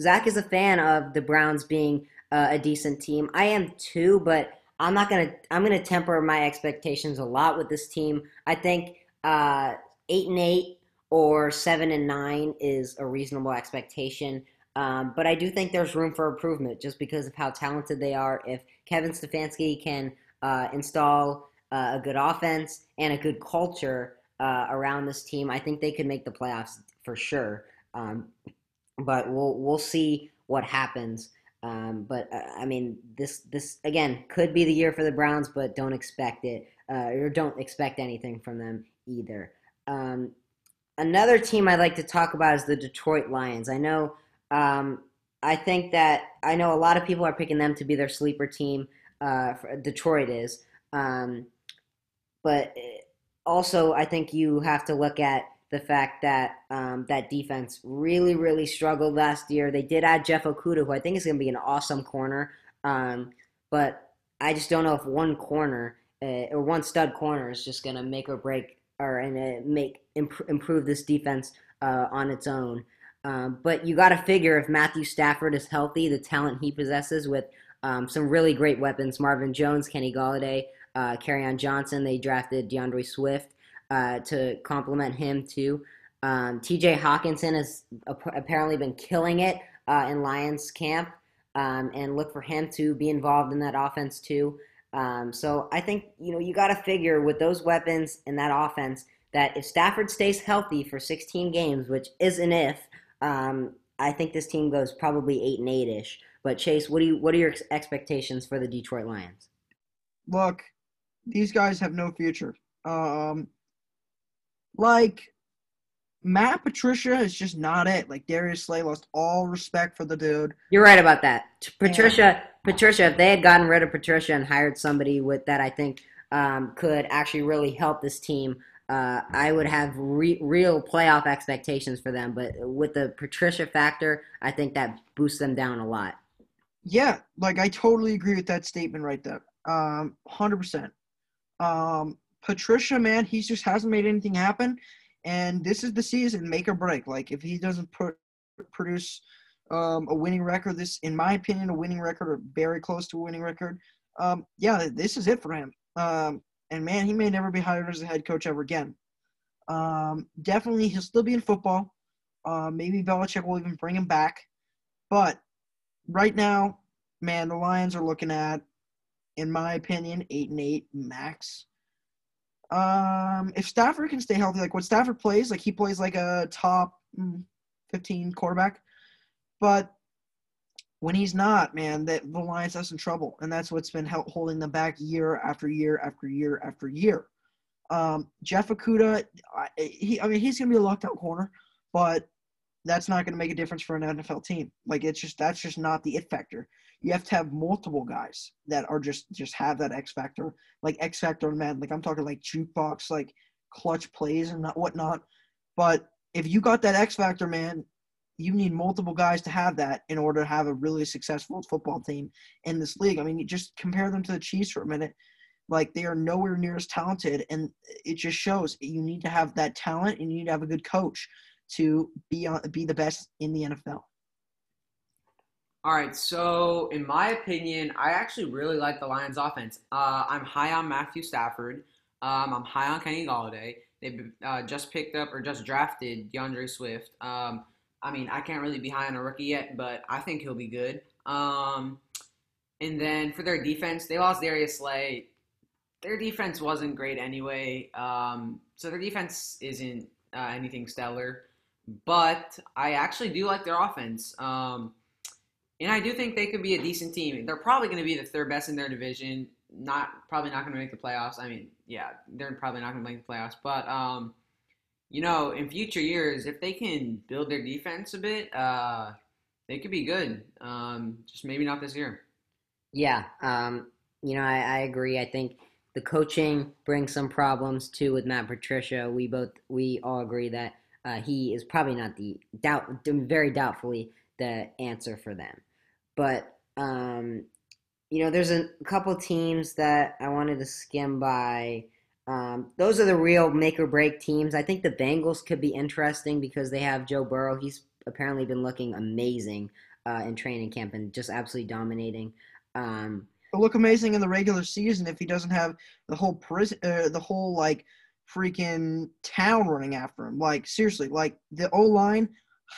Zach is a fan of the Browns being uh, a decent team. I am too, but I'm not gonna I'm gonna temper my expectations a lot with this team. I think uh, eight and eight or seven and nine is a reasonable expectation. Um, but I do think there's room for improvement just because of how talented they are. If Kevin Stefanski can uh, install uh, a good offense and a good culture uh, around this team, I think they could make the playoffs for sure. Um, but we'll we'll see what happens. Um, but uh, I mean, this this again could be the year for the Browns, but don't expect it uh, or don't expect anything from them either. Um, another team I'd like to talk about is the Detroit Lions. I know. Um, I think that I know a lot of people are picking them to be their sleeper team. Uh, Detroit is, um, but uh, also I think you have to look at the fact that um, that defense really, really struggled last year. They did add Jeff Okudah, who I think is going to be an awesome corner, um, but I just don't know if one corner uh, or one stud corner is just going to make or break or and uh, make imp- improve this defense uh, on its own. Um, but you got to figure if Matthew Stafford is healthy, the talent he possesses with um, some really great weapons, Marvin Jones, Kenny Golladay, uh, on Johnson. They drafted D'Andre Swift uh, to complement him too. Um, TJ Hockenson has apparently been killing it uh, in Lions camp, um, and look for him to be involved in that offense too. Um, so I think you know you got to figure with those weapons and that offense that if Stafford stays healthy for 16 games, which is an if, um, I think this team goes probably eight and eight ish. But Chase, what do you what are your expectations for the Detroit Lions? Look, these guys have no future. Um, like Matt Patricia is just not it. Like Darius Slay lost all respect for the dude. You're right about that. Patricia, yeah. Patricia. If they had gotten rid of Patricia and hired somebody with that, I think um, could actually really help this team. Uh, I would have re- real playoff expectations for them, but with the Patricia factor, I think that boosts them down a lot. Yeah, like I totally agree with that statement right there. Um, hundred percent. Um, Patricia, man, he just hasn't made anything happen. And this is the season, make or break. Like if he doesn't put, produce um, a winning record, this, in my opinion, a winning record or very close to a winning record, um, yeah, this is it for him. Um, and man, he may never be hired as a head coach ever again. Um, definitely, he'll still be in football. Uh, maybe Belichick will even bring him back. But right now, man, the Lions are looking at, in my opinion, eight and eight max. Um, if Stafford can stay healthy, like what Stafford plays, like he plays like a top mm, 15 quarterback, but when he's not, man, that the Lions has some trouble, and that's what's been holding them back year after year after year after year. Um, Jeff Okudah, he, I mean, he's gonna be a locked out corner, but that's not gonna make a difference for an NFL team. Like it's just that's just not the it factor you have to have multiple guys that are just just have that X factor, like X factor man. Like I'm talking like jukebox, like clutch plays and not whatnot. But if you got that X factor, man, you need multiple guys to have that in order to have a really successful football team in this league. I mean, you just compare them to the Chiefs for a minute. Like they are nowhere near as talented, and it just shows you need to have that talent and you need to have a good coach to be on, be the best in the NFL. All right, so in my opinion, I actually really like the Lions' offense. Uh, I'm high on Matthew Stafford. Um, I'm high on Kenny Golladay. They uh, just picked up or just drafted D'Andre Swift. Um, I mean, I can't really be high on a rookie yet, but I think he'll be good. Um, and then for their defense, they lost Darius Slay. Their defense wasn't great anyway, um, so their defense isn't uh, anything stellar. But I actually do like their offense. Um, and I do think they could be a decent team. They're probably going to be the third best in their division. Not probably not going to make the playoffs. I mean, yeah, they're probably not going to make the playoffs. But um, you know, in future years, if they can build their defense a bit, uh, they could be good. Um, just maybe not this year. Yeah, um, you know, I, I agree. I think the coaching brings some problems too with Matt Patricia. We both we all agree that uh, he is probably not the doubt very doubtfully the answer for them. But um, you know, there's a couple teams that I wanted to skim by. Um, those are the real make or break teams. I think the Bengals could be interesting because they have Joe Burrow. He's apparently been looking amazing uh, in training camp and just absolutely dominating. Um, look amazing in the regular season if he doesn't have the whole prison, uh, the whole like freaking town running after him. Like seriously, like the O line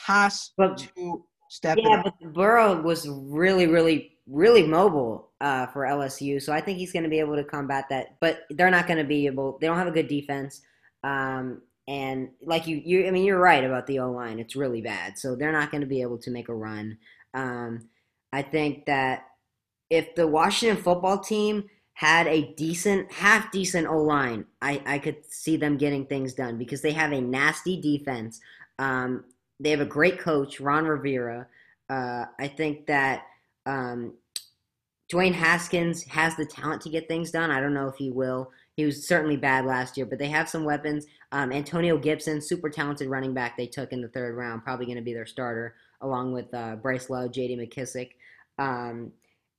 has But- to step yeah, but Burrow was really, really, really mobile uh, for LSU, so I think he's going to be able to combat that. But they're not going to be able. They don't have a good defense, um, and like you, you, I mean, you're right about the O line. It's really bad, so they're not going to be able to make a run. Um, I think that if the Washington football team had a decent, half decent O line, I, I could see them getting things done because they have a nasty defense. Um, they have a great coach, Ron Rivera. Uh, I think that um, Dwayne Haskins has the talent to get things done. I don't know if he will. He was certainly bad last year, but they have some weapons. Um, Antonio Gibson, super talented running back they took in the third round, probably going to be their starter, along with uh, Bryce Love, J.D. McKissick. Um,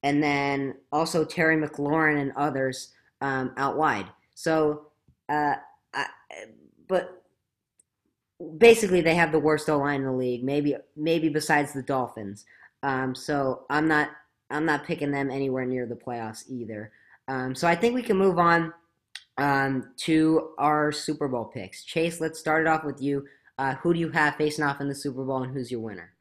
and then also Terry McLaurin and others um, out wide. So, uh, I, but basically they have the worst O line in the league, maybe maybe besides the Dolphins. Um, so I'm not I'm not picking them anywhere near the playoffs either. Um, so I think we can move on um, to our Super Bowl picks. Chase, let's start it off with you. Uh, who do you have facing off in the Super Bowl, and who's your winner?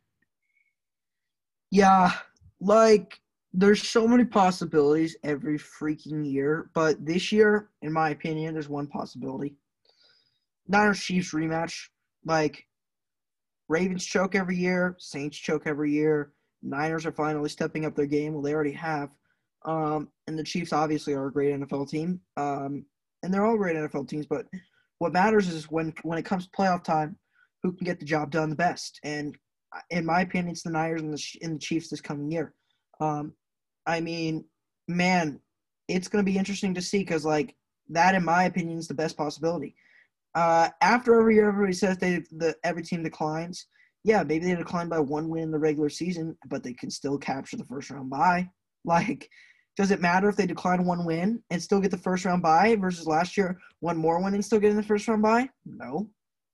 Yeah, like there's so many possibilities every freaking year, but this year, in my opinion, there's one possibility. Niners Chiefs rematch. Like Ravens choke every year, Saints choke every year. Niners are finally stepping up their game. Well, they already have. Um, and the Chiefs obviously are a great NFL team. Um, and they're all great NFL teams, but what matters is when when it comes to playoff time, who can get the job done the best. And in my opinion, it's the Niners and the, and the Chiefs this coming year. Um, I mean, man, it's going to be interesting to see because, like, that, in my opinion, is the best possibility. Uh, after every year, everybody says they the every team declines. Yeah, maybe they decline by one win in the regular season, but they can still capture the first round bye. [LAUGHS] Like, does it matter if they decline one win and still get the first round bye versus last year one more win and still getting the first round bye? No,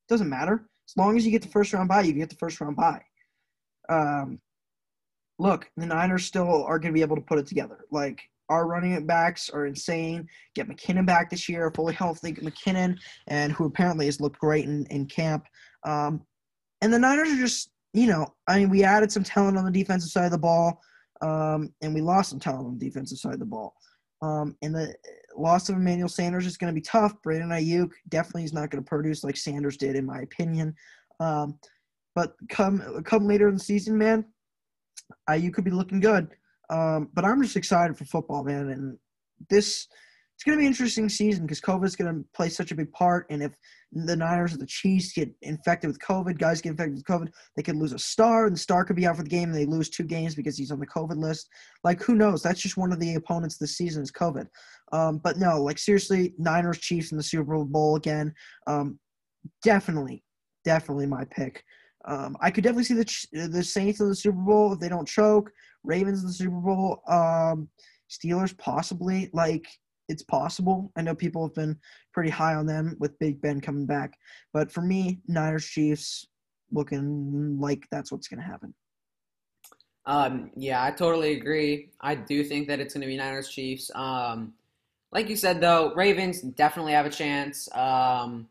doesn't matter. As long as you get the first round bye, you get the first round bye. Um, look, the Niners still are going to be able to put it together. Like our running backs are insane. Get McKinnon back this year, fully healthy McKinnon, and who apparently has looked great in, in camp. Um, and the Niners are just, you know, I mean, we added some talent on the defensive side of the ball, um, and we lost some talent on the defensive side of the ball. Um, and the loss of Emmanuel Sanders is going to be tough. Brandon Aiyuk definitely is not going to produce like Sanders did, in my opinion. Um, but come come later in the season, man, Aiyuk could be looking good. Um, but I'm just excited for football, man. And this it's going to be an interesting season because COVID is going to play such a big part. And if the Niners or the Chiefs get infected with COVID, guys get infected with COVID, they could lose a star, and the star could be out for the game, and they lose two games because he's on the COVID list. Like, who knows? That's just one of the opponents this season is COVID. Um, but no, like seriously, Niners Chiefs in the Super Bowl again. Um, definitely, definitely my pick. Um, I could definitely see the the Saints in the Super Bowl if they don't choke. Ravens in the Super Bowl. Um, Steelers possibly. Like it's possible. I know people have been pretty high on them with Big Ben coming back, but for me, Niners Chiefs looking like that's what's going to happen. Um, yeah, I totally agree. I do think that it's going to be Niners Chiefs. Um, like you said, though, Ravens definitely have a chance. Um,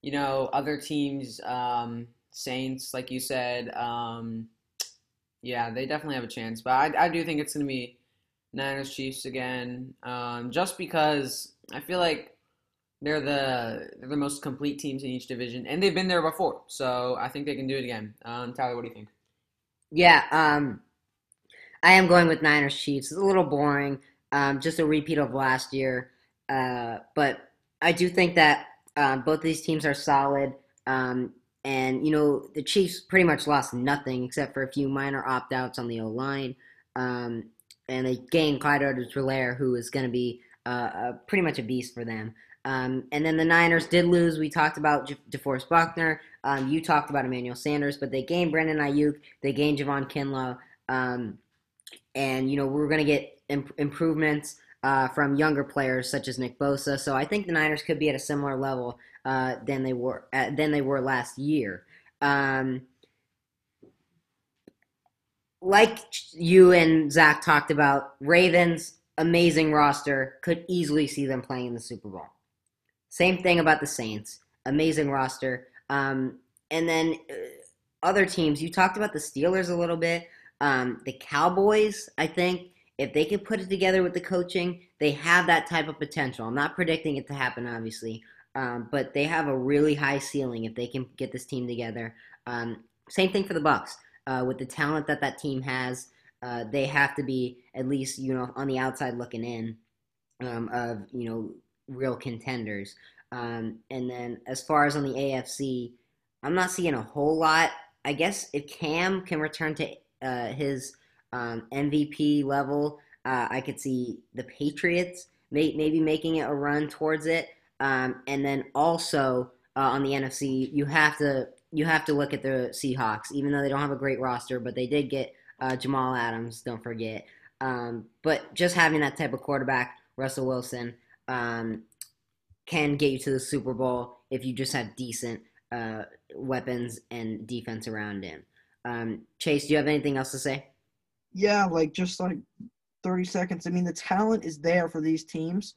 you know, other teams, um, Saints, like you said, um, yeah, they definitely have a chance. But I, I do think it's going to be Niners Chiefs again, um, just because I feel like they're the they're the most complete teams in each division, and they've been there before. So I think they can do it again. Um, Tyler, what do you think? Yeah, um, I am going with Niners Chiefs. It's a little boring, um, just a repeat of last year. Uh, but I do think that uh, both these teams are solid. Um, and, you know, the Chiefs pretty much lost nothing except for a few minor opt outs on the O line. Um, and they gained Clyde Edwards-Helaire, who is going to be uh, pretty much a beast for them. Um, and then the Niners did lose. We talked about DeForest Buckner. Um, you talked about Emmanuel Sanders, but they gained Brandon Aiyuk. They gained Javon Kinlaw. Um, and, you know, we're going to get imp- improvements uh, from younger players such as Nick Bosa. So I think the Niners could be at a similar level uh, than they were uh, than they were last year. Um, like you and Zach talked about, Ravens amazing roster could easily see them playing in the Super Bowl. Same thing about the Saints, amazing roster. Um, and then uh, other teams, you talked about the Steelers a little bit. Um, the Cowboys, I think, if they could put it together with the coaching, they have that type of potential. I'm not predicting it to happen, obviously, um, but they have a really high ceiling if they can get this team together. Um, same thing for the Bucks. Uh, with the talent that that team has, uh, they have to be at least you know on the outside looking in um, of you know real contenders. Um, and then as far as on the AFC, I'm not seeing a whole lot. I guess if Cam can return to uh, his um, MVP level, uh, I could see the Patriots may, maybe making it a run towards it. Um, and then also uh, on the NFC, you have to you have to look at the Seahawks, even though they don't have a great roster, but they did get uh, Jamal Adams. Don't forget. Um, but just having that type of quarterback, Russell Wilson, um, can get you to the Super Bowl if you just have decent uh, weapons and defense around him. Um, Chase, do you have anything else to say? Yeah, like just like 30 seconds. I mean, the talent is there for these teams.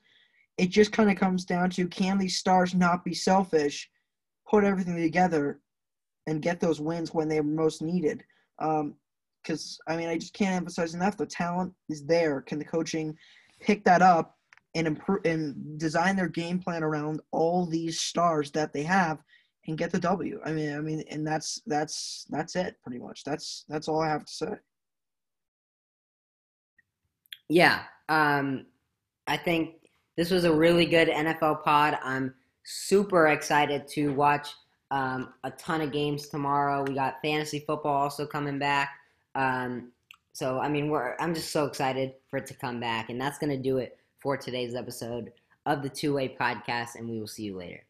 It just kind of comes down to can these stars not be selfish, put everything together, and get those wins when they're most needed? Because, um, I mean, I just can't emphasize enough the talent is there. Can the coaching pick that up and improve and design their game plan around all these stars that they have and get the W. I mean, I mean, and that's that's that's it pretty much. That's that's all I have to say. Yeah, um, I think this was a really good NFL pod. I'm super excited to watch um, a ton of games tomorrow. We got fantasy football also coming back. Um, so I mean, we're I'm just so excited for it to come back, and that's gonna do it for today's episode of the Two Way Podcast, and we will see you later.